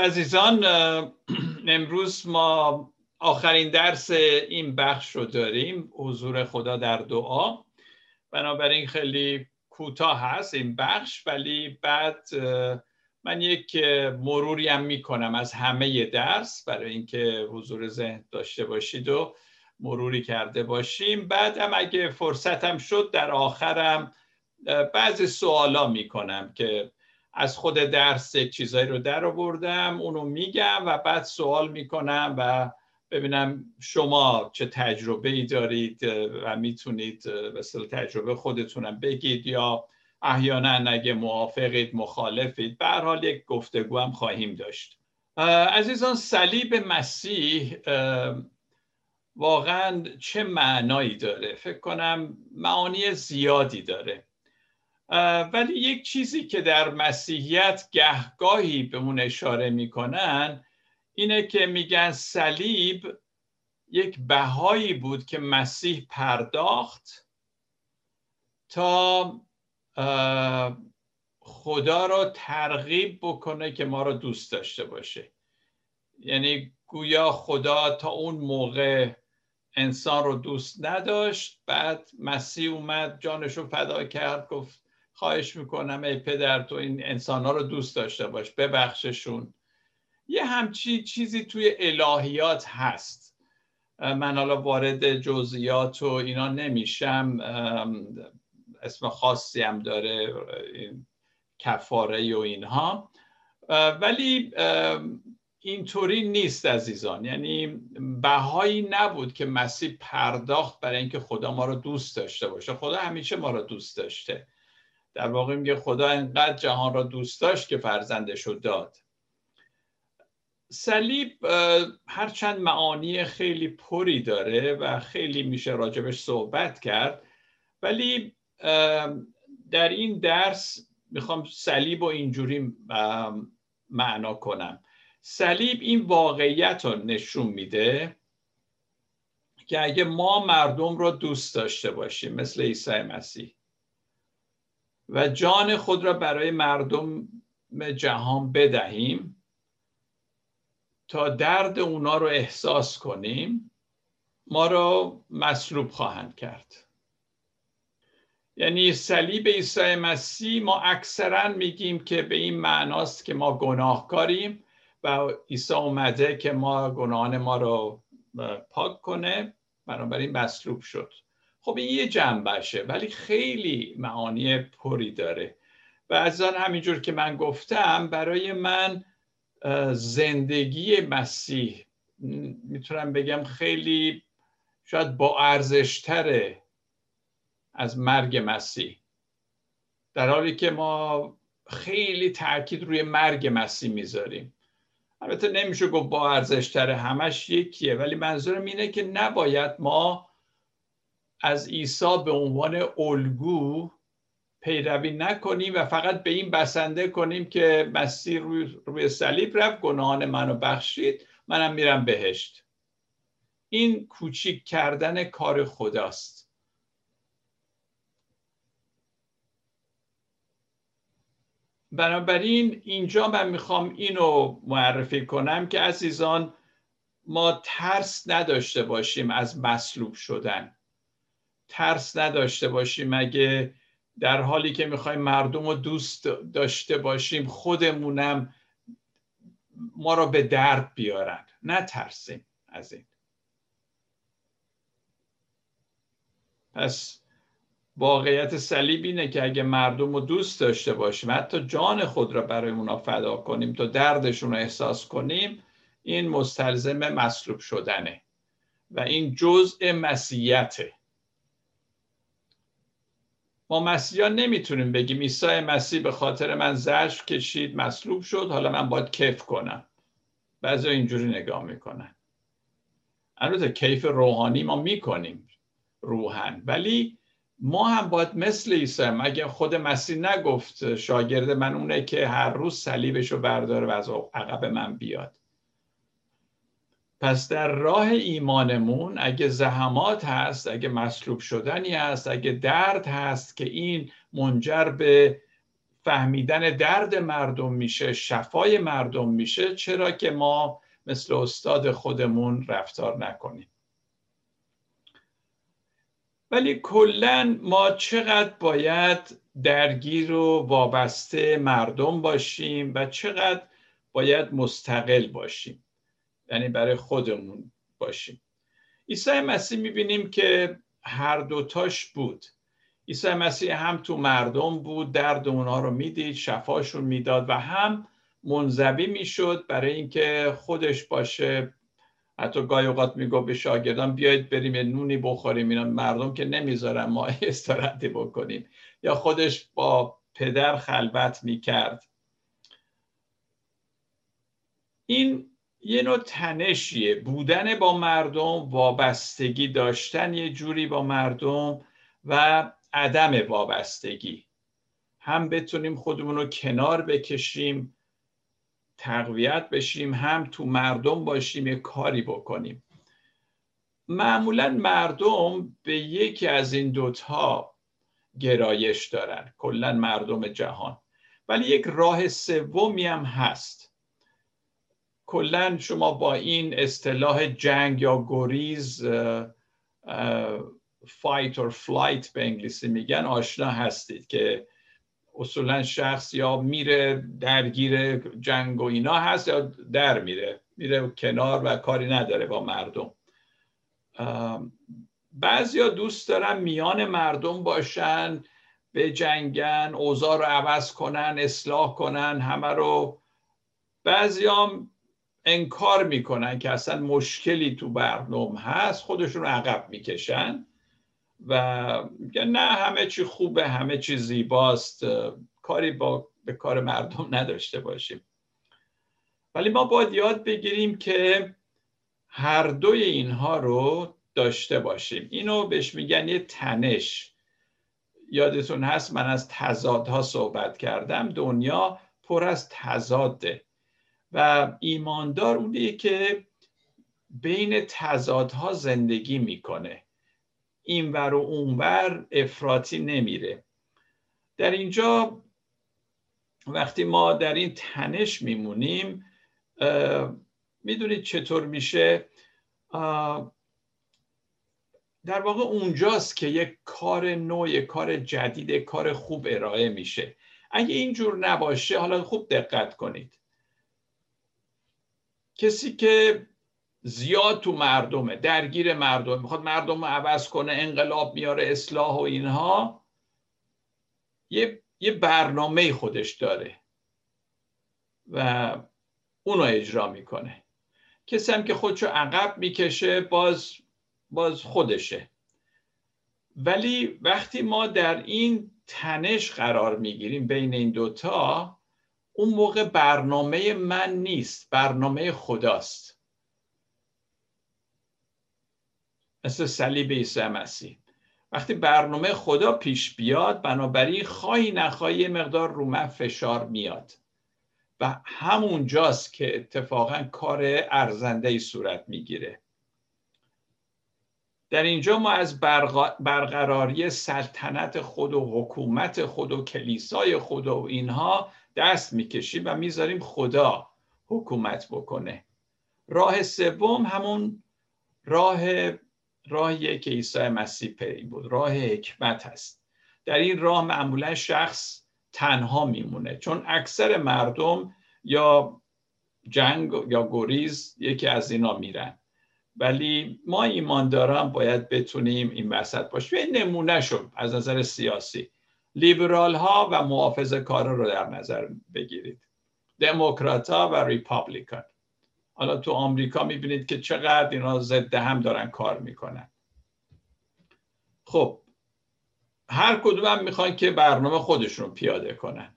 عزیزان امروز ما آخرین درس این بخش رو داریم حضور خدا در دعا. بنابراین خیلی کوتاه هست این بخش ولی بعد من یک مروری هم می‌کنم از همه درس برای اینکه حضور ذهن داشته باشید و مروری کرده باشیم. بعد هم اگه فرصتم شد در آخرم بعضی سوالا می‌کنم که از خود درس چیزایی رو در آوردم اونو میگم و بعد سوال می‌کنم و ببینم شما چه تجربه ای دارید و می‌تونید مثل تجربه خودتونم بگید یا احیانا اگه موافقید مخالفید. به حال یک گفتگو هم خواهیم داشت. عزیزان صلیب مسیح واقعا چه معنایی داره؟ فکر کنم معانی زیادی داره. ولی یک چیزی که در مسیحیت گهگاهی به اون اشاره می‌کنن اینه که میگن صلیب یک بهایی بود که مسیح پرداخت تا خدا را ترغیب بکنه که ما را دوست داشته باشه. یعنی گویا خدا تا اون موقع انسان رو دوست نداشت بعد مسیح اومد جانش رو فدا کرد گفت خواهش می‌کنم ای پدر تو این انسان ها رو دوست داشته باش ببخششون. یه همچی چیزی توی الهیات هست. من حالا وارد جزئیات و اینا نمیشم. اسم خاصی هم داره کفاره و اینها. ولی اینطوری نیست عزیزان. یعنی بهایی نبود که مسیح پرداخت برای اینکه خدا ما رو دوست داشته باشه. خدا همیشه ما رو دوست داشته. در واقع میگه خدا انقدر جهان را دوست داشت که فرزندش رو داد. صلیب هرچند معانی خیلی پری داره و خیلی میشه راجبش صحبت کرد ولی در این درس می‌خوام صلیب و اینجوری معنا کنم. صلیب این واقعیت رو نشون میده که اگه ما مردم رو دوست داشته باشیم مثل عیسی مسیح و جان خود را برای مردم جهان بدهیم تا درد اونا رو احساس کنیم ما رو مصلوب خواهند کرد. یعنی صلیب عیسی مسیح ما اکثرا میگیم که به این معناست که ما گناهکاریم و عیسی اومده که ما گناهان ما رو پاک کنه بنابراین مصلوب شد. خب این یه جنبشه ولی خیلی معانی پری داره. و از آن همینجور که من گفتم برای من زندگی مسیح می‌تونم بگم خیلی شاید با ارزشتره از مرگ مسیح. در حالی که ما خیلی تاکید روی مرگ مسیح می‌ذاریم. البته نمیشه گفت با ارزشتره همش یکیه ولی منظورم اینه که نباید ما از عیسی به عنوان الگو پیروی نکنیم و فقط به این بسنده کنیم که مسیح روی, روی صلیب رفت گناهان منو بخشید منم میرم بهشت. این کوچیک کردن کار خداست. بنابراین اینجا من می‌خوام اینو معرفی کنم که عزیزان ما ترس نداشته باشیم از مصلوب شدن. ترس نداشته باشیم. اگه در حالی که می‌خوایم مردم رو دوست داشته باشیم خودمونم ما رو به درد بیارن. نترسیم از این. پس واقعیت صلیب اینه که اگه مردم رو دوست داشته باشیم حتی جان خود را برای اونا فدا کنیم تا دردشون رو احساس کنیم این مستلزم مصلوب شدنه. و این جزء مسیحیته. ما مسیحیان نمی‌تونیم بگیم عیسی مسیح به خاطر من زجر کشید مصلوب شد حالا من باید کیف کنم. بعضی اینجوری نگاه می‌کنن. البته کیف روحانی ما می‌کنیم روحن ولی ما هم باید مثل عیسی اگه خود مسیح نگفت شاگرد من اونه که هر روز صلیبش رو برداره و از عقب من بیاد. پس در راه ایمانمون اگه زحمات هست اگه مصلوب شدنی هست اگه درد هست که این منجر به فهمیدن درد مردم میشه شفای مردم میشه چرا که ما مثل استاد خودمون رفتار نکنیم؟ ولی کلا ما چقدر باید درگیر و وابسته مردم باشیم و چقدر باید مستقل باشیم؟ یعنی برای خودمون باشیم. عیسی مسیح می‌بینیم که هر دوتاش بود. عیسی مسیح هم تو مردم بود درد اونها رو می‌دید شفاشون می‌داد و هم منزوی می‌شد برای اینکه خودش باشه. حتی گاهی اوقات میگو به شاگردان بیایید بریم یه نونی بخوریم اینا مردم که نمی‌ذارن ما استراحتی بکنیم. یا خودش با پدر خلوت می‌کرد. این یه نوع تنشیه. بودن با مردم وابستگی داشتن یه جوری با مردم و عدم وابستگی. هم بتونیم خودمون رو کنار بکشیم تقویت بشیم هم تو مردم باشیم یه کاری بکنیم. معمولا مردم به یکی از این دوتا گرایش دارن. کلا مردم جهان. ولی یک راه سومی هم هست. کلا شما با این اصطلاح جنگ یا گریز fight or flight به انگلیسی میگن آشنا هستید که اصولا شخص یا میره درگیر جنگ و اینا هست یا در میره میره کنار و کاری نداره با مردم. بعضیا دوست دارن میان مردم باشن به جنگن اوضاع رو عوض کنن اصلاح کنن همه رو. بعضیا انکار می‌کنن که اصلا مشکلی تو مردم هست خودشون عقب می‌کشن و میگن نه همه چی خوبه همه چی زیباست کاری با به کار مردم نداشته باشیم. ولی ما باید یاد بگیریم که هر دوی اینها رو داشته باشیم. اینو بهش میگن یه تنش. یادتون هست من از تضادها صحبت کردم. دنیا پر از تضاده. و ایماندار اونیه که بین تضادها زندگی می‌کنه. اینور و اونور افراطی نمیره. در اینجا وقتی ما در این تنش میمونیم می‌دونید چطور میشه؟ در واقع اونجاست که یک کار نو یک کار جدید یک کار خوب ارائه میشه. اگه اینجور نباشه حالا خوب دقت کنید. کسی که زیاد تو مردمه درگیر مردم می‌خواد مردم رو عوض کنه انقلاب میاره اصلاح و اینها یه, یه برنامه خودش داره و اونو اجرا می‌کنه. کسی هم که خودشو عقب می‌کشه باز باز خودشه. ولی وقتی ما در این تنش قرار می‌گیریم بین این دوتا اون موقع برنامه من نیست برنامه خداست. مثل صلیب عیسی مسیح. وقتی برنامه خدا پیش بیاد بنابراین خواهی نخواهی مقدار رو من فشار میاد. و همونجاست که اتفاقا کار ارزنده صورت می‌گیره. در اینجا ما از برقراری سلطنت خود و حکومت خود و کلیسای خود و اینها دست می‌کشیم و می‌ذاریم خدا حکومت بکنه. راه سوم همون راه راهیه که عیسی مسیح پی بود. راه حکمت هست. در این راه معمولا شخص تنها میمونه. چون اکثر مردم یا جنگ یا گریز یکی از اینا میرن. ولی ما ایمانداران باید بتونیم این وسط باشیم این نمونه شد از نظر سیاسی. لیبرال ها و محافظ کار رو در نظر بگیرید. دموکرات ها و ریپابلیکان. حالا تو آمریکا می‌بینید که چقدر اینا ضد هم دارن کار می‌کنن. خب هر کدوم هم می‌خوان که برنامه خودشون پیاده کنن.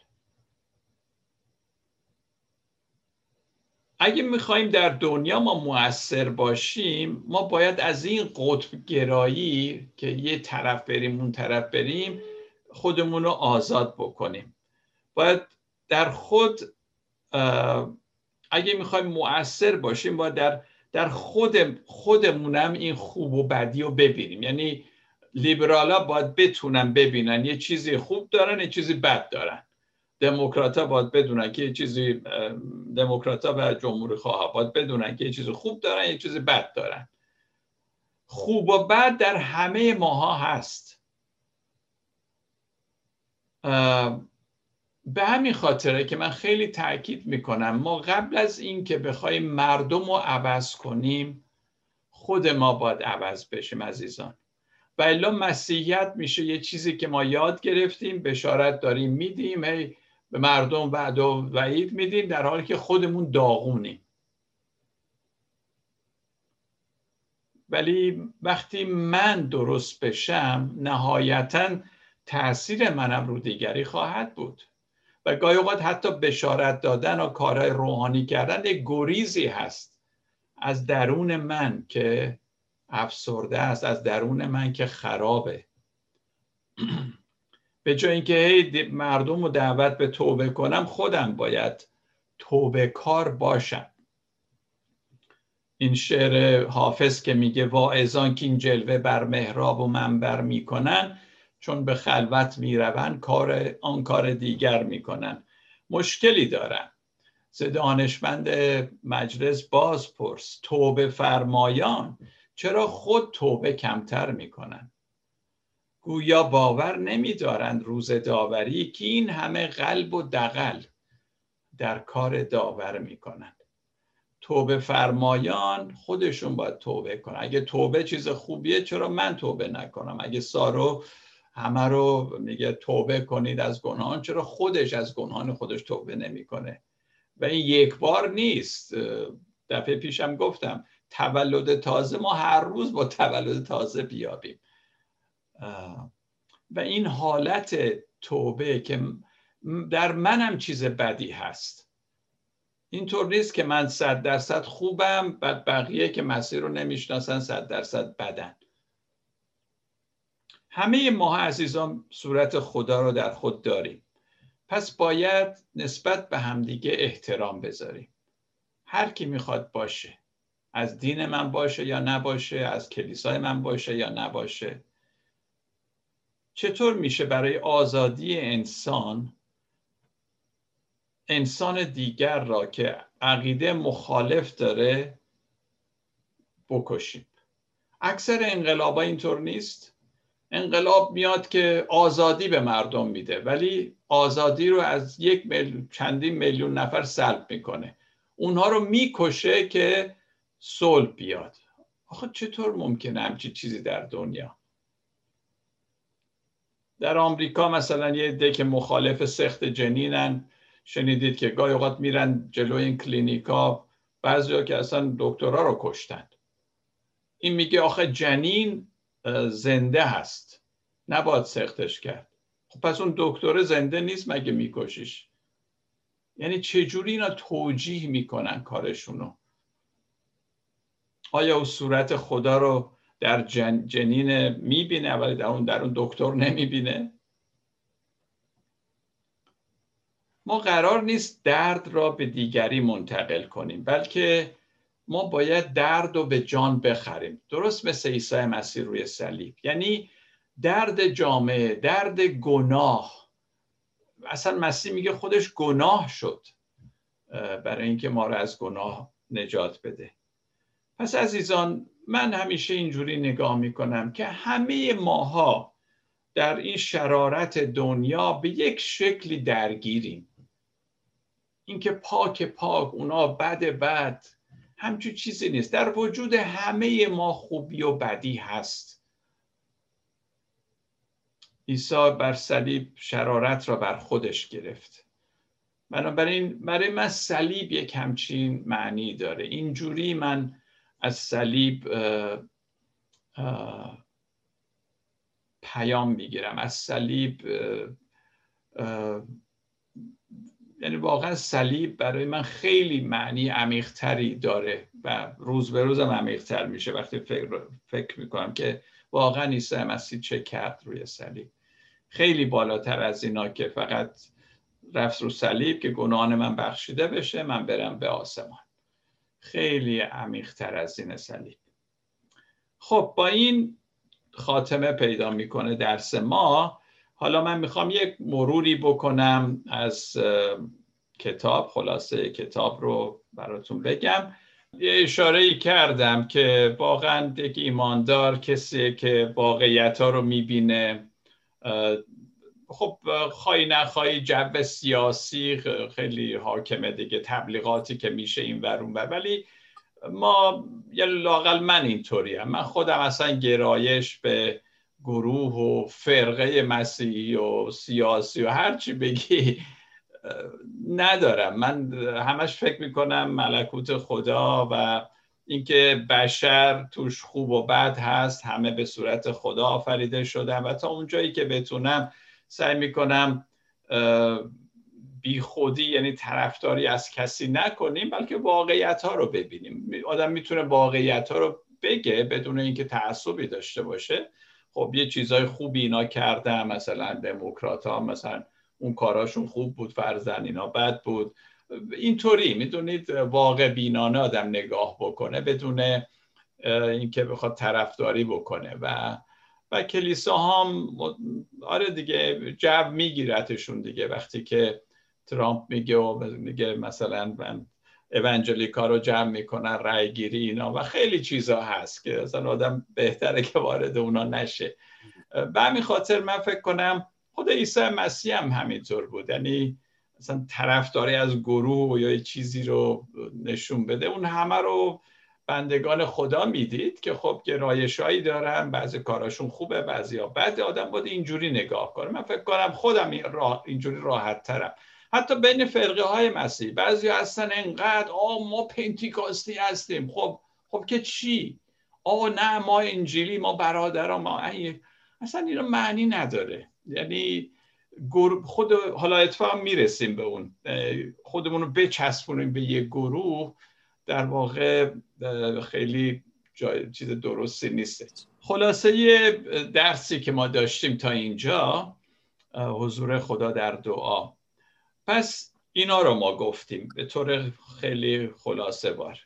اگه می‌خوایم در دنیا ما موثر باشیم ما باید از این قطب گرایی که یه طرف بریم اون طرف بریم خودمون رو آزاد بکنیم. باید در خود اگه می‌خوایم مؤثر باشیم باید در در خود خودمونم این خوب و بدی رو ببینیم. یعنی لیبرالا باید بتونن ببینن یه چیزی خوب دارن یه چیزی بد دارن. دموکرات باید بدونن که یه چیزی دموکرات و جمهوری خواه باید بدونن که یه چیزی خوب دارن یه چیزی بد دارن. خوب و بد در همه ماها هست. به همین خاطره که من خیلی تاکید می‌کنم ما قبل از این که بخوایم مردم رو عوض کنیم خود ما باید عوض بشیم عزیزان. و الا مسیحیت میشه یه چیزی که ما یاد گرفتیم بشارت داریم میدیم هی به مردم وعد و وعید میدیم در حالی که خودمون داغونیم. ولی وقتی من درست بشم نهایتا تاثیر منم رو دیگری خواهد بود. و گاهی اوقات حتی بشارت دادن و کارهای روحانی کردن یک گریزی هست از درون من که افسرده است از درون من که خرابه. به جای اینکه هی مردم رو دعوت به توبه کنم خودم باید توبه کار باشم. این شعر حافظ که میگه واعظان که این جلوه بر محراب و منبر می‌کنن چون به خلوت می‌روند کار آن کار دیگر می‌کنن مشکلی دارن. ز دانشمند مجلس باز پرس توبه فرمایان چرا خود توبه کمتر می‌کنن گویا باور نمیدارند روز داوری که این همه قلب و دقل در کار داور می‌کنند. توبه فرمایان خودشون باید توبه کنن. اگه توبه چیز خوبیه چرا من توبه نکنم؟ اگه سارو همه رو میگه توبه کنید از گناهان چرا خودش از گناهان خودش توبه نمی‌کنه؟ و این یک بار نیست. دفعه پیشم گفتم تولد تازه ما هر روز با تولد تازه بیابیم. و این حالت توبه که در منم چیز بدی هست. اینطور نیست که من صد درصد خوبم بعد بقیه که مسیر رو نمی‌شناسن صد درصد بدن. همه ما عزیزان صورت خدا رو در خود داریم. پس باید نسبت به همدیگه احترام بذاریم. هر کی می‌خواد باشه. از دین من باشه یا نباشه از کلیسای من باشه یا نباشه. چطور میشه برای آزادی انسان انسان دیگر را که عقیده مخالف داره بکشیم؟ اکثر انقلاب اینطور نیست؟ انقلاب میاد که آزادی به مردم میده ولی آزادی رو از یک میلیون چندین میلیون نفر سلب می‌کنه. اونها رو می‌کشه که صلح بیاد. آخه چطور ممکنه همچی چیزی در دنیا؟ در آمریکا مثلا یه عده که مخالف سخت جنینن. شنیدید که گاهی اوقات میرن جلو این کلینیکا بعضیا که اصلا دکترها رو کشتن. این میگه آخه جنین زنده هست. نباید سختش کرد. خب پس اون دکتر زنده نیست مگه میکشیش؟ یعنی چجوری اینا توجیه می‌کنن کارشونو؟ آیا او صورت خدا رو در جن جنین می‌بینه ولی در اون در اون دکتر نمی‌بینه؟ ما قرار نیست درد را به دیگری منتقل کنیم بلکه ما باید درد رو به جان بخریم. درست مثل عیسی مسیح روی صلیب. یعنی درد جامعه درد گناه. اصلا مسیح میگه خودش گناه شد برای اینکه ما را از گناه نجات بده. پس عزیزان من همیشه اینجوری نگاه می‌کنم که همه ماها در این شرارت دنیا به یک شکلی درگیریم. اینکه پاک پاک اونا بد بد همچون چیزی نیست. در وجود همه ما خوبی و بدی هست. عیسی بر صلیب شرارت را بر خودش گرفت. بنابراین برای من صلیب یک همچین معنی داره. اینجوری من از صلیب پیام می‌گیرم. از صلیب یعنی واقعا صلیب برای من خیلی معنی عمیقتری داره و روز به روزم عمیقتر میشه وقتی فکر, فکر می‌کنم که واقعا عیسی مسیح چه کرد روی صلیب. خیلی بالاتر از اینا که فقط رفت رو صلیب که گناهان من بخشیده بشه من برم به آسمان. خیلی عمیقتر از این صلیب. خب با این خاتمه پیدا می‌کنه درس ما. حالا من می‌خوام یک مروری بکنم از کتاب خلاصه کتاب رو براتون بگم. یه اشاره ای کردم که واقعا یک ایماندار کسی که واقعیت ها رو می‌بینه خب خواهی نخواهی جو سیاسی خیلی حاکمه دیگه تبلیغاتی که میشه این ورون بر ولی ما یه لاقل من اینطوریم. من خودم اصلا گرایش به گروه و فرقه مسیحی و سیاسی و هرچی بگی ندارم. من همش فکر می‌کنم ملکوت خدا و اینکه بشر توش خوب و بد هست همه به صورت خدا آفریده شدن و تا اونجایی که بتونم سعی می‌کنم بی خودی یعنی طرفداری از کسی نکنیم بلکه واقعیت ها رو ببینیم. آدم می‌تونه واقعیت ها رو بگه بدون اینکه تعصبی داشته باشه. خب یه چیزای خوبی اینا کردن مثلا دموکرات ها مثلا اون کاراشون خوب بود فرزن اینا بد بود. اینطوری می‌دونید واقع بینانه آدم نگاه بکنه بدون اینکه بخواد طرفداری بکنه. و و کلیسا هم آره دیگه جو میگیرتشون دیگه. وقتی که ترامپ میگه و میگه مثلا من اونجلیکا رو جمع می‌کنن رای گیری اینا و خیلی چیزا هست که اصلا آدم بهتره که وارد اونا نشه. به همین خاطر من فکر کنم خود عیسی مسیح هم همینطور بود. یعنی مثلا طرفداری از گروه یا چیزی رو نشون بده. اون همه رو بندگان خدا می‌دید که خب گرایشایی دارن بعضی کاراشون خوبه بعضی ها بعد آدم باید اینجوری نگاه کنه. من فکر کنم خودم اینجوری راحت ترم حتی بین فرقه های مسیح. بعضی هستن انقدر آ ما پنتیکاستی هستیم. خب خب که چی؟ آ نه ما انجیلی ما برادران ما اصلا اینا معنی نداره. یعنی خود حالا اتفاق می‌رسیم به اون. خودمون رو بچسبونیم به یه گروه. در واقع خیلی جای چیز درستی نیست. خلاصه درسی که ما داشتیم تا اینجا حضور خدا در دعا. پس اینا رو ما گفتیم. به طور خیلی خلاصه بار.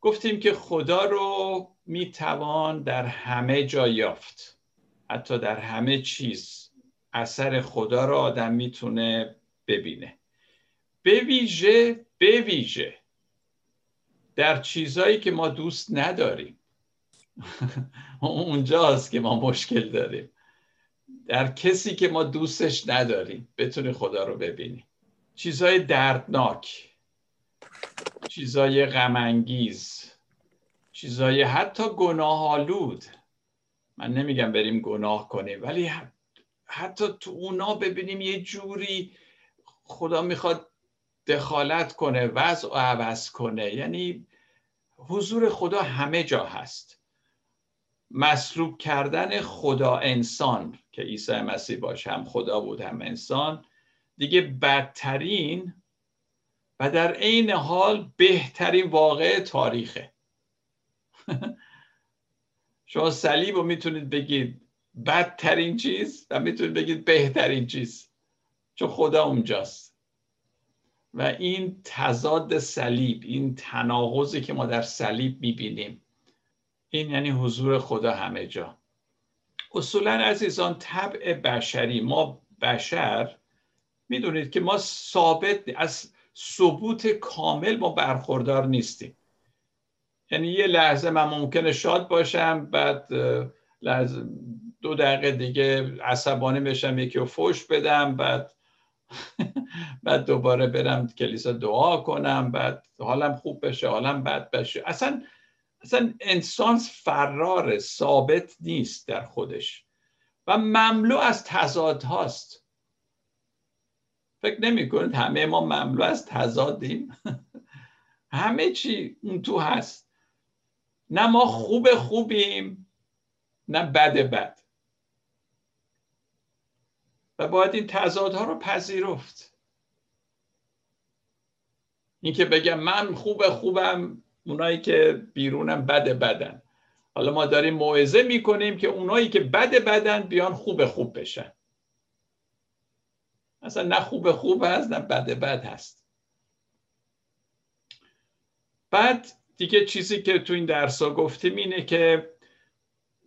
گفتیم که خدا رو می‌توان در همه جا یافت. حتی در همه چیز اثر خدا رو آدم می‌تونه ببینه. به ویژه به ویژه در چیزهایی که ما دوست نداریم. اونجاست که ما مشکل داریم. در کسی که ما دوستش نداریم بتونی خدا رو ببینی چیزهای دردناک چیزهای غمانگیز چیزهای حتی گناهالود من نمیگم بریم گناه کنیم ولی حتی تو اونا ببینیم یه جوری خدا می‌خواد دخالت کنه وضع و عوض کنه. یعنی حضور خدا همه جا هست. مسلوب کردن خدا انسان که عیسی مسیح باشه هم خدا بود هم انسان دیگه بدترین و در عین حال بهترین واقع تاریخه. شما صلیب رو می‌تونید بگید بدترین چیز و می‌تونید بگید بهترین چیز چون خدا اونجاست. و این تضاد صلیب این تناقضی که ما در صلیب می‌بینیم این یعنی حضور خدا همه جا. اصولا عزیزان طبع بشری ما بشر می‌دونید که ما ثابت از ثبوت کامل ما برخوردار نیستیم. یعنی یه لحظه من ممکنه شاد باشم بعد لحظه دو دقیقه دیگه عصبانی بشم یکی رو فوش بدم بعد بعد دوباره برم کلیسا دعا کنم بعد حالم خوب بشه حالم بد بشه. اصلا اصلا انسان فرار ثابت نیست در خودش. و مملو از تضاد هاست فکر نمی کنید همه ما مملو از تضادیم؟ همه چی اون تو هست. نه ما خوب خوبیم نه بد بد. و باید این تضادها رو پذیرفت. اینکه بگم من خوب خوبم اونایی که بیرونم بد بدن. حالا ما داریم موعظه می‌کنیم که اونایی که بد بدن بیان خوب خوب بشن. اصلا نه خوب خوب هست نه بد بد هست. بعد دیگه چیزی که تو این درس ها گفتیم اینه که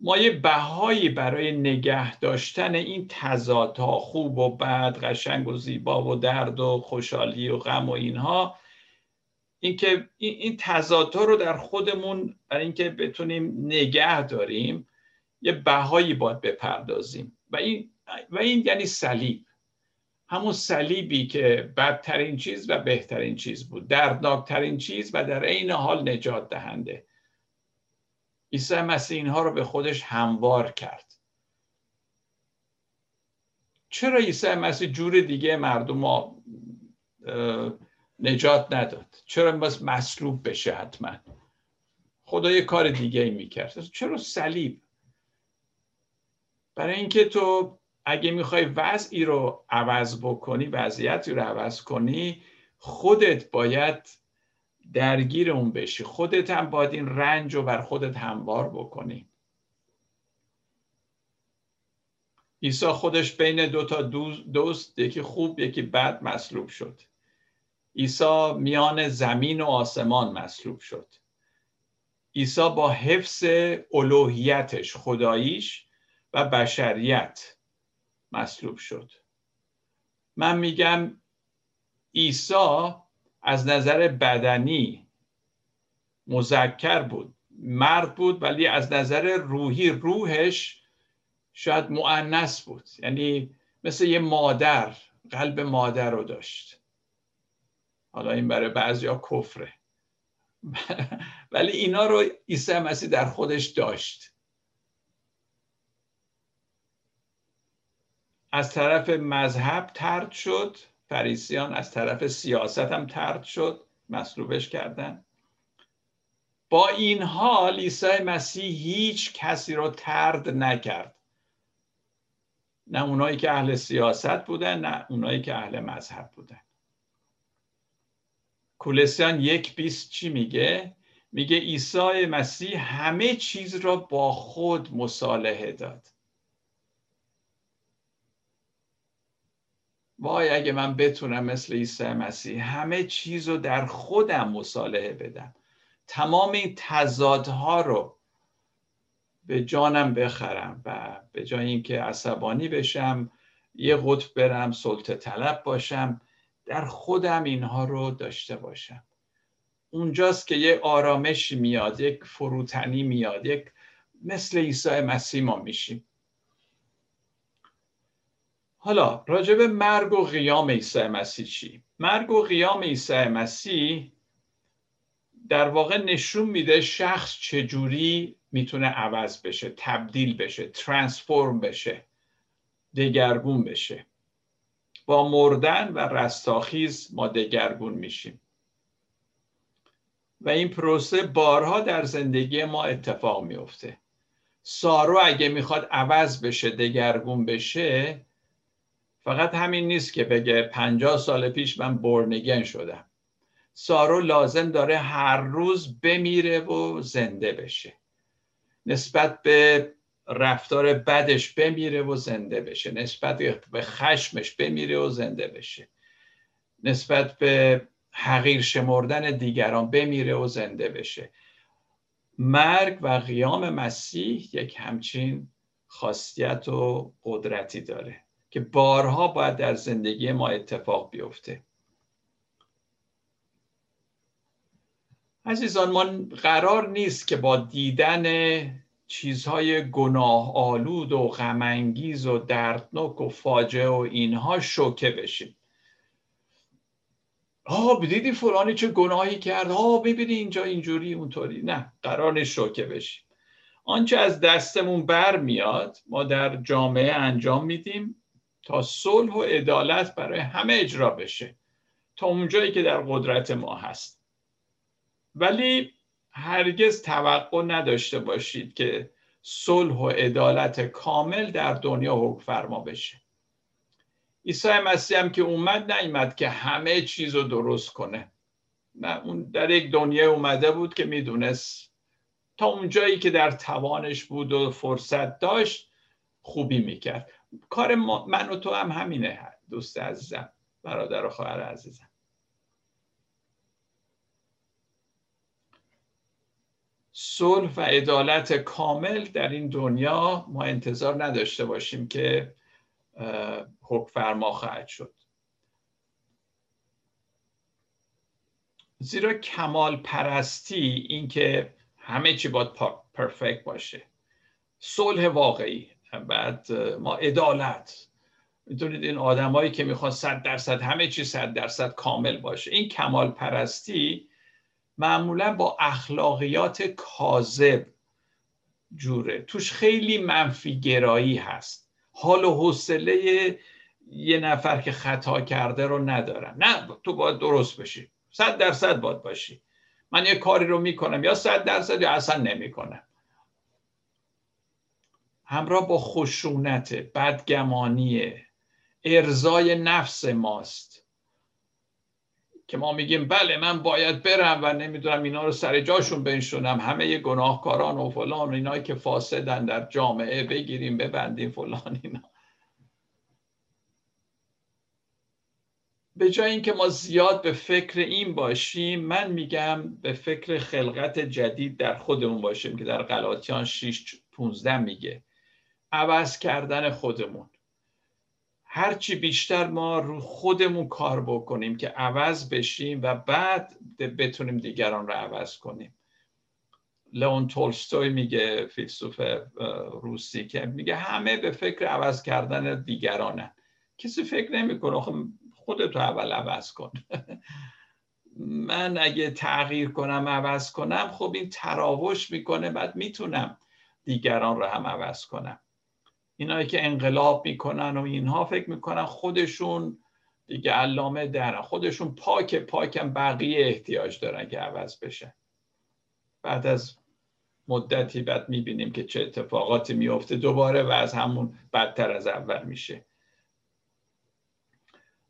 ما یه بهایی برای نگه داشتن این تضادها خوب و بد قشنگ و زیبا و درد و خوشحالی و غم و اینها اینکه این تضادها رو در خودمون برای اینکه بتونیم نگه داریم یه بهایی باید بپردازیم. و این و این یعنی صلیب. همون صلیبی که بدترین چیز و بهترین چیز بود. دردناکترین چیز و در عین حال نجات دهنده. عیسی مسیح اینها رو به خودش هموار کرد. چرا عیسی مسیح جور دیگه مردم ها نجات نداد؟ چرا بس مصلوب بشه حتما؟ خدا یه کار دیگه ای می‌کرد. چرا صلیب؟ برای اینکه تو اگه می‌خوای وضعی رو عوض بکنی وضعیتی رو عوض کنی خودت باید درگیر اون بشی. خودت هم باید این رنج رو بر خودت هموار بکنی. عیسی خودش بین دو تا دوست یکی خوب یکی بد مصلوب شد. عیسی میان زمین و آسمان مصلوب شد. عیسی با حفظ الوهیتش خداییش و بشریت. مصلوب شد. من میگم عیسی از نظر بدنی مذکر بود. مرد بود ولی از نظر روحی روحش شاید معنس بود. یعنی مثل یه مادر قلب مادر رو داشت. حالا این برای بعضی کفره. ولی اینا رو عیسی مسیح در خودش داشت. از طرف مذهب ترد شد فریسیان از طرف سیاست هم ترد شد مصلوبش کردن. با این حال عیسی مسیح هیچ کسی رو ترد نکرد. نه اونایی که اهل سیاست بودن نه اونایی که اهل مذهب بودن. کولسیان یک بیست چی میگه؟ میگه عیسی مسیح همه چیز را با خود مصالحه داد. وای اگه من بتونم مثل عیسی مسیح همه چیز رو در خودم مصالحه بدم. تمام این تضادها رو به جانم بخرم و به جای اینکه عصبانی بشم یه قطب برم سلطه طلب باشم در خودم اینها رو داشته باشم. اونجاست که یه آرامش میاد یک فروتنی میاد یک مثل عیسی مسیح ما میشیم. حالا راجب مرگ و قیام عیسی مسیح چی؟ مرگ و قیام عیسی مسیح در واقع نشون میده شخص چجوری می‌تونه عوض بشه تبدیل بشه ترانسفورم بشه دگرگون بشه. با مردن و رستاخیز ما دگرگون میشیم. و این پروسه بارها در زندگی ما اتفاق میفته. سارو اگه می‌خواد عوض بشه دگرگون بشه فقط همین نیست که بگه پنجاه سال پیش من برنگن شدم. سارو لازم داره هر روز بمیره و زنده بشه. نسبت به رفتار بدش بمیره و زنده بشه. نسبت به خشمش بمیره و زنده بشه. نسبت به حقیر شمردن دیگران بمیره و زنده بشه. مرگ و قیام مسیح یک همچین خاصیت و قدرتی داره. که بارها باید در زندگی ما اتفاق بیفته. عزیزان ما قرار نیست که با دیدن چیزهای گناه آلود و غمانگیز و دردناک و فاجعه و اینها شوکه بشیم. آه دیدی فلانی چه گناهی کرد؟ آه ببینی اینجا اینجوری اونطوری. نه قرار نیست شوکه بشیم. آنچه از دستمون بر میاد ما در جامعه انجام میدیم. تا صلح و عدالت برای همه اجرا بشه تا اونجایی که در قدرت ما هست. ولی هرگز توقع نداشته باشید که صلح و عدالت کامل در دنیا حکم فرما بشه. عیسی مسیح هم که اومد نیومد که همه چیز رو درست کنه. نه اون در یک دنیا اومده بود که می‌دونست تا اونجایی که در توانش بود و فرصت داشت خوبی می‌کرد. کار من و تو هم همینه دوست عزیزم برادر و خواهر عزیزم. صلح و عدالت کامل در این دنیا ما انتظار نداشته باشیم که حکم فرما خواهد شد. زیرا کمال پرستی اینکه همه چی باید پرفکت باشه. صلح واقعی. بعد ما عدالت. می‌دونید این آدمایی که می‌خوان صد درصد همه چی صد درصد کامل باشه. این کمال پرستی معمولا با اخلاقیات کاذب جوره. توش خیلی منفی گرایی هست. حال و حوصله یه نفر که خطا کرده رو ندارن. نه تو باید درست بشی. صد درصد باید باشی. من یه کاری رو می‌کنم یا صد درصد یا اصلا نمی‌کنم. همراه با خشونت بدگمانی ارزای نفس ماست. که ما میگیم بله من باید برم و نمی‌دونم اینا رو سر جاشون بنشونم. همه گناهکاران و فلان و اینایی که فاسدن در جامعه بگیریم ببندیم فلان اینا. به جای اینکه ما زیاد به فکر این باشیم من میگم به فکر خلقت جدید در خودمون باشیم که در غلاطیان 6 15 میگه. عوض کردن خودمون. هرچی بیشتر ما رو خودمون کار بکنیم که عوض بشیم و بعد بتونیم دیگران رو عوض کنیم. لئون تولستوی میگه فیلسوف روسی که میگه همه به فکر عوض کردن دیگرانن. کسی فکر نمی‌کنه خب خودت رو اول عوض کن. من اگه تغییر کنم عوض کنم خب این تراوش می‌کنه بعد می‌تونم دیگران رو هم عوض کنم. اینایی که انقلاب می‌کنن و اینها فکر می‌کنن خودشون دیگه علامه درن. خودشون پاک پاکم بقیه احتیاج دارن که عوض بشه. بعد از مدتی بعد می‌بینیم که چه اتفاقاتی میفته دوباره و از همون بدتر از اول میشه.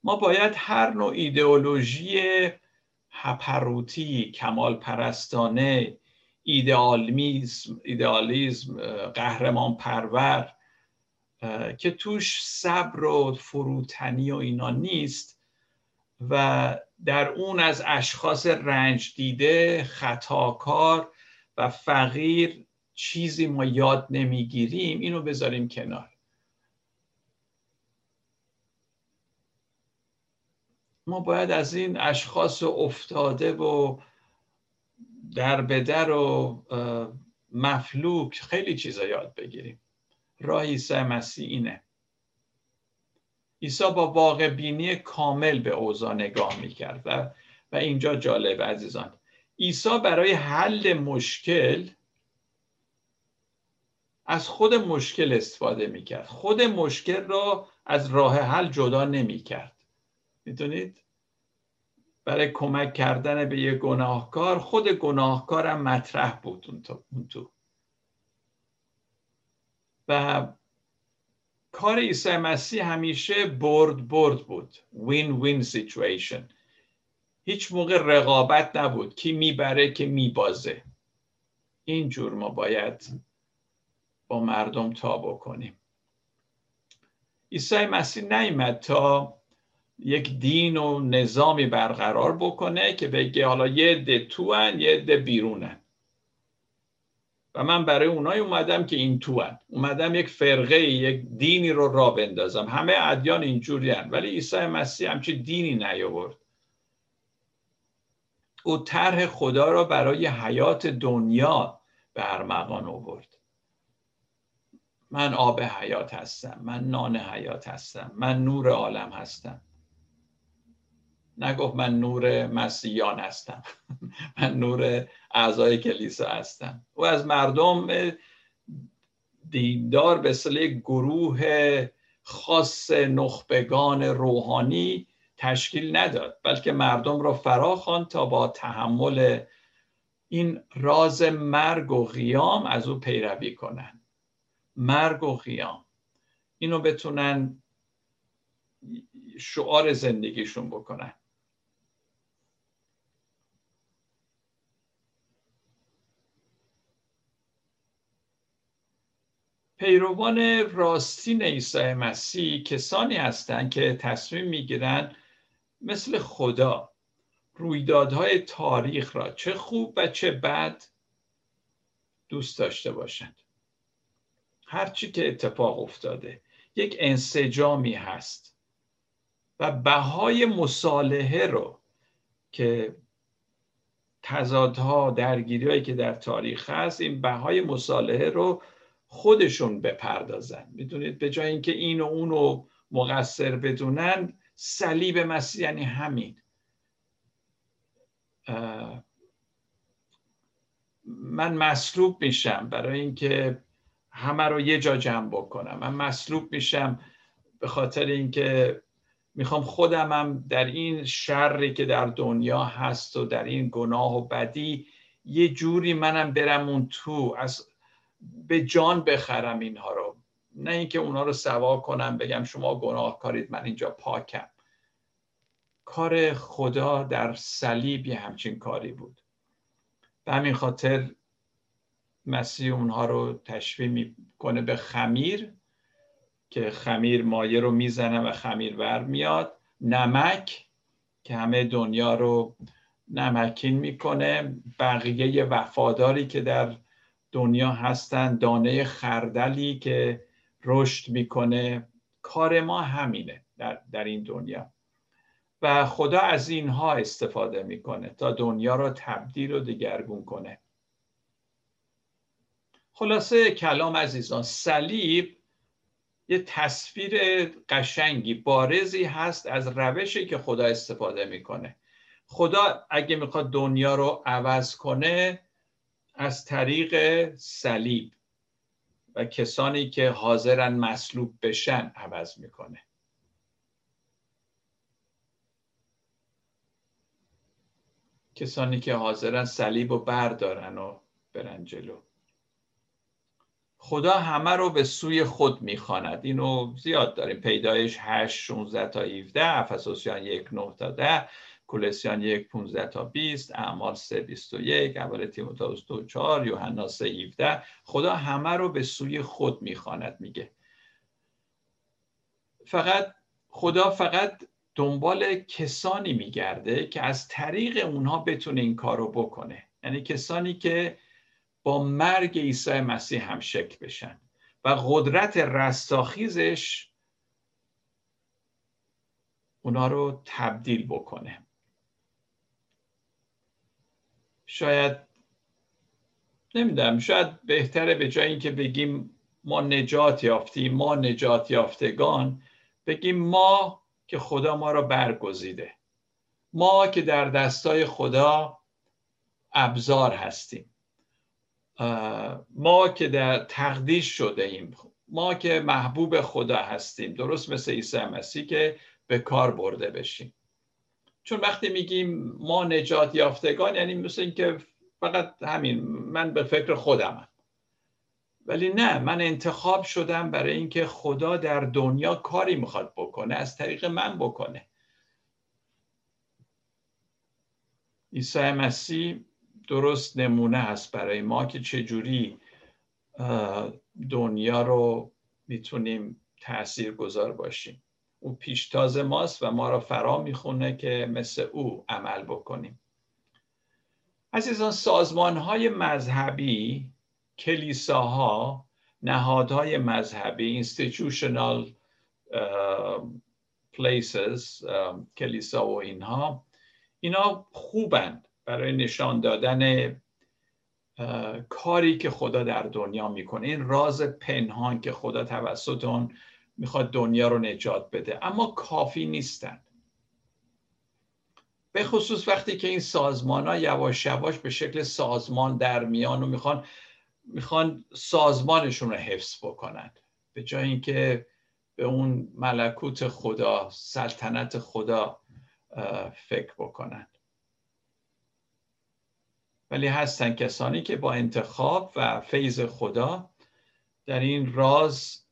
ما باید هر نوع ایدئولوژی هپروتی کمال پرستانه ایدئالیسم ایدئالیسم قهرمان پرور که توش صبر و فروتنی و اینا نیست و در اون از اشخاص رنج دیده خطاکار و فقیر چیزی ما یاد نمی‌گیریم اینو بذاریم کنار. ما باید از این اشخاص افتاده و در بدر و مفلوک خیلی چیزا یاد بگیریم. راه عیسی مسیح اینه. عیسی با واقع بینی کامل به اوضاع نگاه می‌کرد و, و اینجا جالب عزیزان. عیسی برای حل مشکل از خود مشکل استفاده می‌کرد. خود مشکل را از راه حل جدا نمی‌کرد. می‌دونید؟ برای کمک کردن به یک گناهکار خود گناهکارم مطرح بود اون تو. و کار عیسی مسیح همیشه برد برد بود. وین وین سیچویشن هیچ موقع رقابت نبود. کی می‌بره که میبازه. اینجور ما باید با مردم تا بکنیم عیسی مسیح نیمد تا یک دین و نظامی برقرار بکنه که بگه حالا یه ده تو هن یه ده بیرونن. و من برای اونای اومدم که این تو هن. اومدم یک فرقه یک دینی رو را بندازم. همه ادیان اینجوری هن. ولی عیسی مسیح همچی دینی نیاورد. او طرح خدا را برای حیات دنیا به ارمغان آورد. من آب حیات هستم. من نان حیات هستم. من نور عالم هستم. نگفت من نور مسیحیان هستم. من نور اعضای کلیسا هستم. او از مردم دیندار به صله گروه خاص نخبگان روحانی تشکیل نداد بلکه مردم را فراخوان تا با تحمل این راز مرگ و قیام از او پیروی کنند. مرگ و قیام. اینو بتونن شعار زندگیشون بکنن. پیروان راستین عیسی مسیح کسانی هستند که تصمیم می‌گیرند مثل خدا رویدادهای تاریخ را چه خوب و چه بد دوست داشته باشند. هرچی که اتفاق افتاده یک انسجامی هست و بهای مصالحه رو که تضادها درگیری که در تاریخ هست این بهای مصالحه رو خودشون بپردازن. می‌دونید؟ به جای اینکه این و اون رو مقصر بدونن صلیب مسیح یعنی همین. من مصلوب میشم برای اینکه همه رو یه جا جمع بکنم. من مصلوب میشم به خاطر اینکه می‌خوام خودمم در این شری که در دنیا هست و در این گناه و بدی یه جوری منم برم اون تو. از به جان بخرم اینها رو. نه اینکه اونها رو سوا کنم بگم شما گناه کارید من اینجا پاکم. کار خدا در صلیب یه همچین کاری بود. به همین خاطر مسیح اونها رو تشبیه می‌کنه به خمیر که خمیر مایه رو می‌زنه و خمیر ور میاد. نمک که همه دنیا رو نمکین می‌کنه. بقیه وفاداری که در دنیا هستن دانه خردلی که رشد می‌کنه. کار ما همینه در, در این دنیا. و خدا از اینها استفاده می‌کنه تا دنیا رو تبدیل و دگرگون کنه. خلاصه کلام عزیزان صلیب یه تصویر قشنگی بارزی هست از روشی که خدا استفاده می‌کنه. خدا اگه می‌خواد دنیا رو عوض کنه از طریق صلیب و کسانی که حاضرن مصلوب بشن عوض می‌کنه. کسانی که حاضرن صلیب و بردارن و برن جلو. خدا همه رو به سوی خود می‌خواند. اینو زیاد داریم. پیدایش 8 16 تا 17 افسوسیان 1 9 تا 10 کولسیان 1 15 تا 20 اعمال 3 21 اول تیموتائوس 2 4 یوحنا 3 17 خدا همه رو به سوی خود می‌خواند میگه. فقط خدا فقط دنبال کسانی میگرده که از طریق اونها بتونه این کارو بکنه. یعنی کسانی که با مرگ عیسی مسیح هم شک بشن. و قدرت رستاخیزش اونا رو تبدیل بکنه. شاید نمی‌دونم شاید بهتره به جای اینکه بگیم ما نجات یافتیم ما نجات یافتگان بگیم ما که خدا ما را برگزیده. ما که در دستای خدا ابزار هستیم. ما که در تقدیش شده ایم. ما که محبوب خدا هستیم. درست مثل عیسی مسیح که به کار برده بشیم. چون وقتی میگیم ما نجات یافتگان یعنی مثل اینکه فقط همین من به فکر خودمم. ولی نه من انتخاب شدم برای اینکه خدا در دنیا کاری می‌خواد بکنه از طریق من بکنه. عیسی مسیح درست نمونه هست برای ما که چجوری دنیا رو می‌تونیم تأثیر گذار باشیم. او پیشتاز ماست و ما را فرا می‌خونه که مثل او عمل بکنیم. عزیزان سازمان های مذهبی کلیساها نهادهای مذهبی institutional places کلیسا و اینها اینا خوبند برای نشان دادن کاری که خدا در دنیا می‌کنه. این راز پنهان که خدا توسط اون می‌خواد دنیا رو نجات بده. اما کافی نیستن. به خصوص وقتی که این سازمان ها یواش یواش به شکل سازمان در میان و می‌خوان می‌خوان سازمانشون رو حفظ بکنن. به جای اینکه به اون ملکوت خدا سلطنت خدا فکر بکنن. ولی هستن کسانی که با انتخاب و فیض خدا در این راز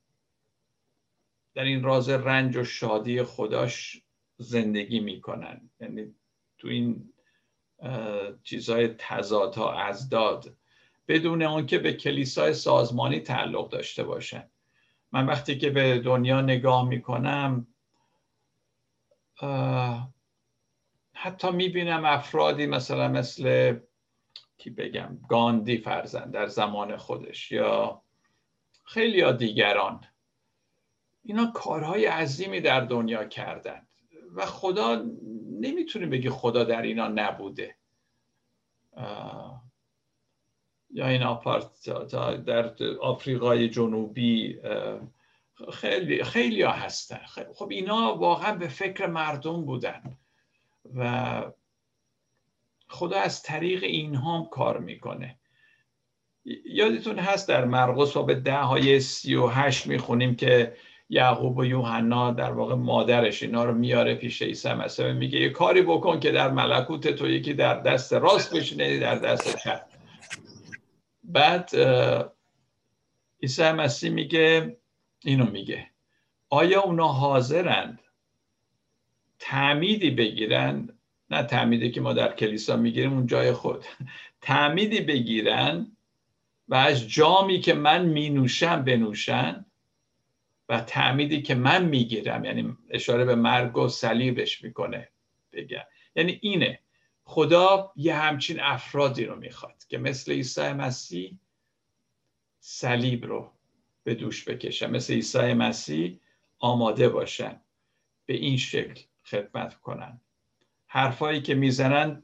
در این راز رنج و شادی خداش زندگی می‌کنن. یعنی تو این چیزهای تضادها ازداد بدون اون که به کلیسای سازمانی تعلق داشته باشن. من وقتی که به دنیا نگاه می‌کنم حتی می‌بینم افرادی مثلا مثل کی بگم گاندی فرزند در زمان خودش یا خیلی یا دیگران. اینا کارهای عظیمی در دنیا کردند و خدا نمی‌تونه بگی خدا در اینا نبوده. یا این آپارت در آفریقای جنوبی خیلی خیلی ها هستن. خب اینا واقعا به فکر مردم بودن. و خدا از طریق اینها کار می‌کنه. یادتون هست در مرقس به ده های سی و هشت می‌خونیم که یعقوب و یوحنا در واقع مادرش اینا رو میاره پیش عیسی مسیح میگه یه کاری بکن که در ملکوت تو یکی در دست راست بشینه در دست چپ بعد عیسی مسیح میگه اینو میگه. آیا اونا حاضرند تعمیدی بگیرن نه تعمیدی که ما در کلیسا می‌گیریم اون جای خود. تعمیدی بگیرن و از جامی که من مینوشم بنوشن و تعمیدی که من می‌گیرم یعنی اشاره به مرگ و صلیبش می‌کنه بگم یعنی اینه. خدا یه همچین افرادی رو می‌خواد که مثل عیسی مسیح صلیب رو به دوش بکشن مثل عیسی مسیح آماده باشن به این شکل خدمت کنن. حرفایی که می‌زنن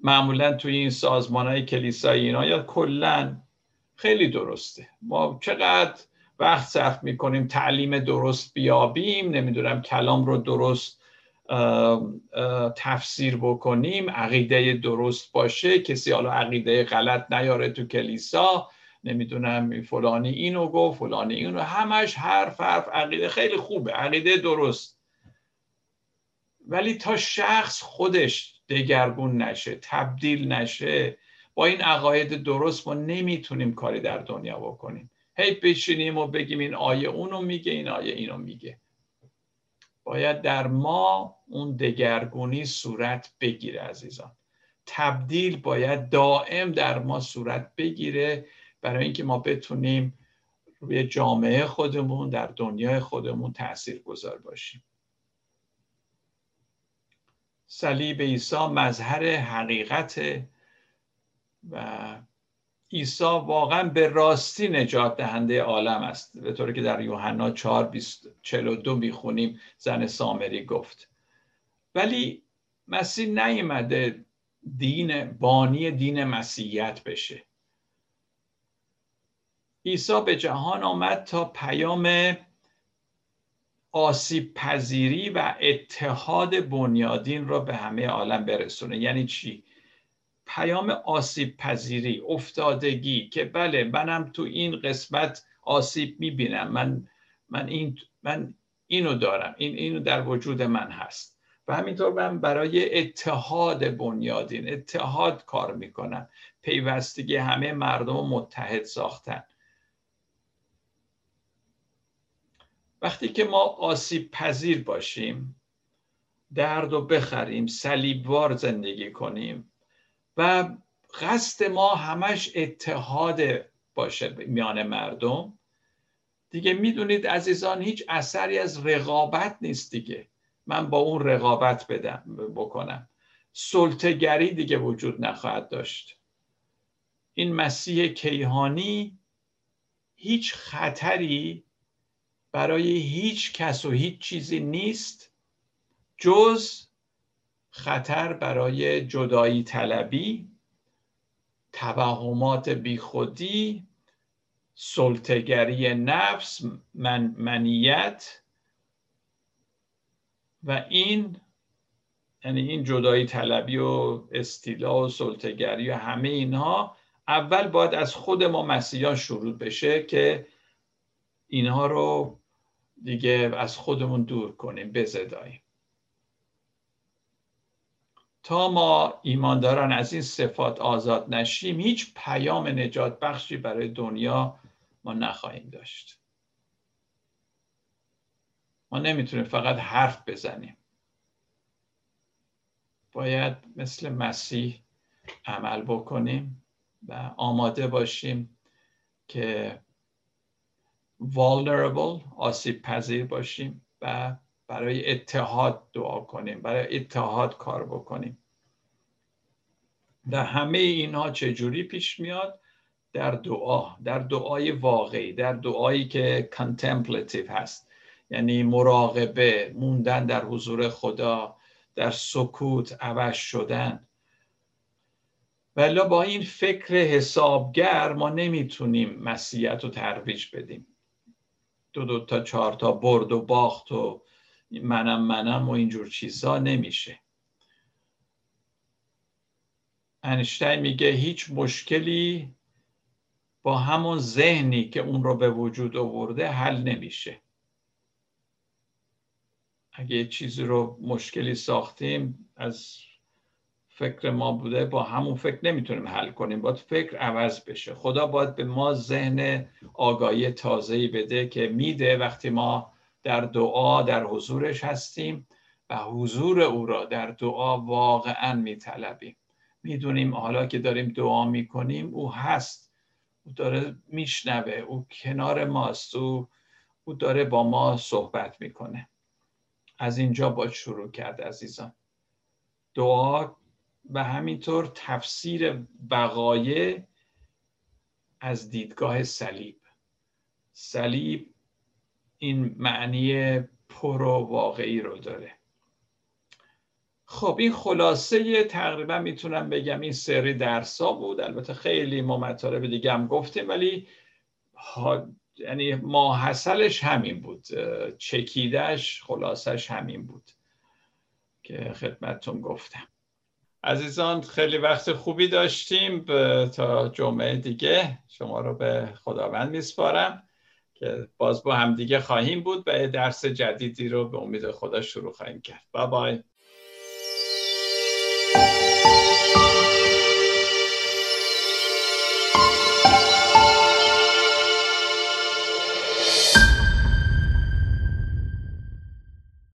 معمولا توی این سازمان های کلیسایی اینا یا کلا خیلی درسته. ما چقدر وقت صرف می‌کنیم تعلیم درست بیابیم نمی‌دونم کلام رو درست تفسیر بکنیم عقیده درست باشه کسی حالا عقیده غلط نیاره تو کلیسا نمی‌دونم فلانی اینو گفت فلانی اینو همش حرف حرف عقیده خیلی خوبه عقیده درست. ولی تا شخص خودش دگرگون نشه تبدیل نشه با این عقاید درست ما نمی‌تونیم کاری در دنیا بکنیم. هی بشینیم و بگیم این آیه اونو میگه این آیه اینو میگه. باید در ما اون دگرگونی صورت بگیره عزیزان. تبدیل باید دائم در ما صورت بگیره برای اینکه ما بتونیم روی جامعه خودمون در دنیای خودمون تأثیر گذار باشیم. صلیب عیسی مظهر حقیقت و عیسی واقعا به راستی نجات دهنده عالم است. به طوری که در یوحنا 4 42 می‌خونیم زن سامری گفت. ولی مسیح نیامده دین بانی دین مسیحیت بشه. عیسی به جهان آمد تا پیام آسیب پذیری و اتحاد بنیادین را به همه عالم برسونه. یعنی چی؟ پیام آسیب پذیری افتادگی که بله منم تو این قسمت آسیب می‌بینم. من من این من اینو دارم. این اینو در وجود من هست. و همینطور من برای اتحاد بنیادین اتحاد کار می‌کنم. پیوستگی همه مردم متحد ساختن. وقتی که ما آسیب پذیر باشیم درد و بخریم صلیبوار زندگی کنیم و قصد ما همش اتحاد باشه میان مردم. دیگه می‌دونید عزیزان هیچ اثری از رقابت نیست دیگه. من با اون رقابت بدم بکنم. سلطگری دیگه وجود نخواهد داشت. این مسیح کیهانی هیچ خطری برای هیچ کس و هیچ چیزی نیست جز خطر برای جدایی طلبی توهمات بیخودی سلطگری نفس من منیت و این یعنی این جدایی طلبی و استیلا و سلطگری و همه اینها اول باید از خود ما مسیحیان شروع بشه که اینها رو دیگه از خودمون دور کنیم بزداییم تا ما ایمانداران از این صفات آزاد نشیم هیچ پیام نجات بخشی برای دنیا ما نخواهیم داشت. ما نمی‌تونیم فقط حرف بزنیم. باید مثل مسیح عمل بکنیم و آماده باشیم که vulnerable آسیب پذیر باشیم و برای اتحاد دعا کنیم برای اتحاد کار بکنیم. در همه اینها چجوری پیش میاد؟ در دعا در دعای واقعی در دعایی که کنتمپلتیو هست. یعنی مراقبه موندن در حضور خدا در سکوت عوض شدن. ولی با این فکر حسابگر ما نمی‌تونیم مسیحیت رو ترویج بدیم. دو دو تا چهار تا برد و باخت و منم منم و اینجور چیزا نمیشه. انشتین میگه هیچ مشکلی با همون ذهنی که اون رو به وجود آورده حل نمیشه. اگه چیزی رو مشکلی ساختیم از فکر ما بوده با همون فکر نمی‌تونیم حل کنیم. باید فکر عوض بشه. خدا باید به ما ذهن آگاهی تازه‌ای بده که میده وقتی ما در دعا در حضورش هستیم و حضور او را در دعا واقعا میطلبیم. می‌دونیم حالا که داریم دعا می‌کنیم او هست. او داره میشنوه او کنار ماست او او داره با ما صحبت می‌کنه. از اینجا باید شروع کرد عزیزان. دعا و همینطور تفسیر وقایع از دیدگاه صلیب. صلیب این معنی پر و واقعی رو داره. خب این خلاصه تقریبا می‌تونم بگم این سری درسا بود. البته خیلی ما مطالب دیگه هم گفتیم ولی ها... یعنی ماحصلش همین بود. چکیدش خلاصش همین بود که خدمتتون گفتم. عزیزان خیلی وقت خوبی داشتیم تا جمعه دیگه. شما رو به خداوند میسپارم. که باز با هم دیگه خواهیم بود و درس جدیدی رو به امید خدا شروع خواهیم کرد. با بای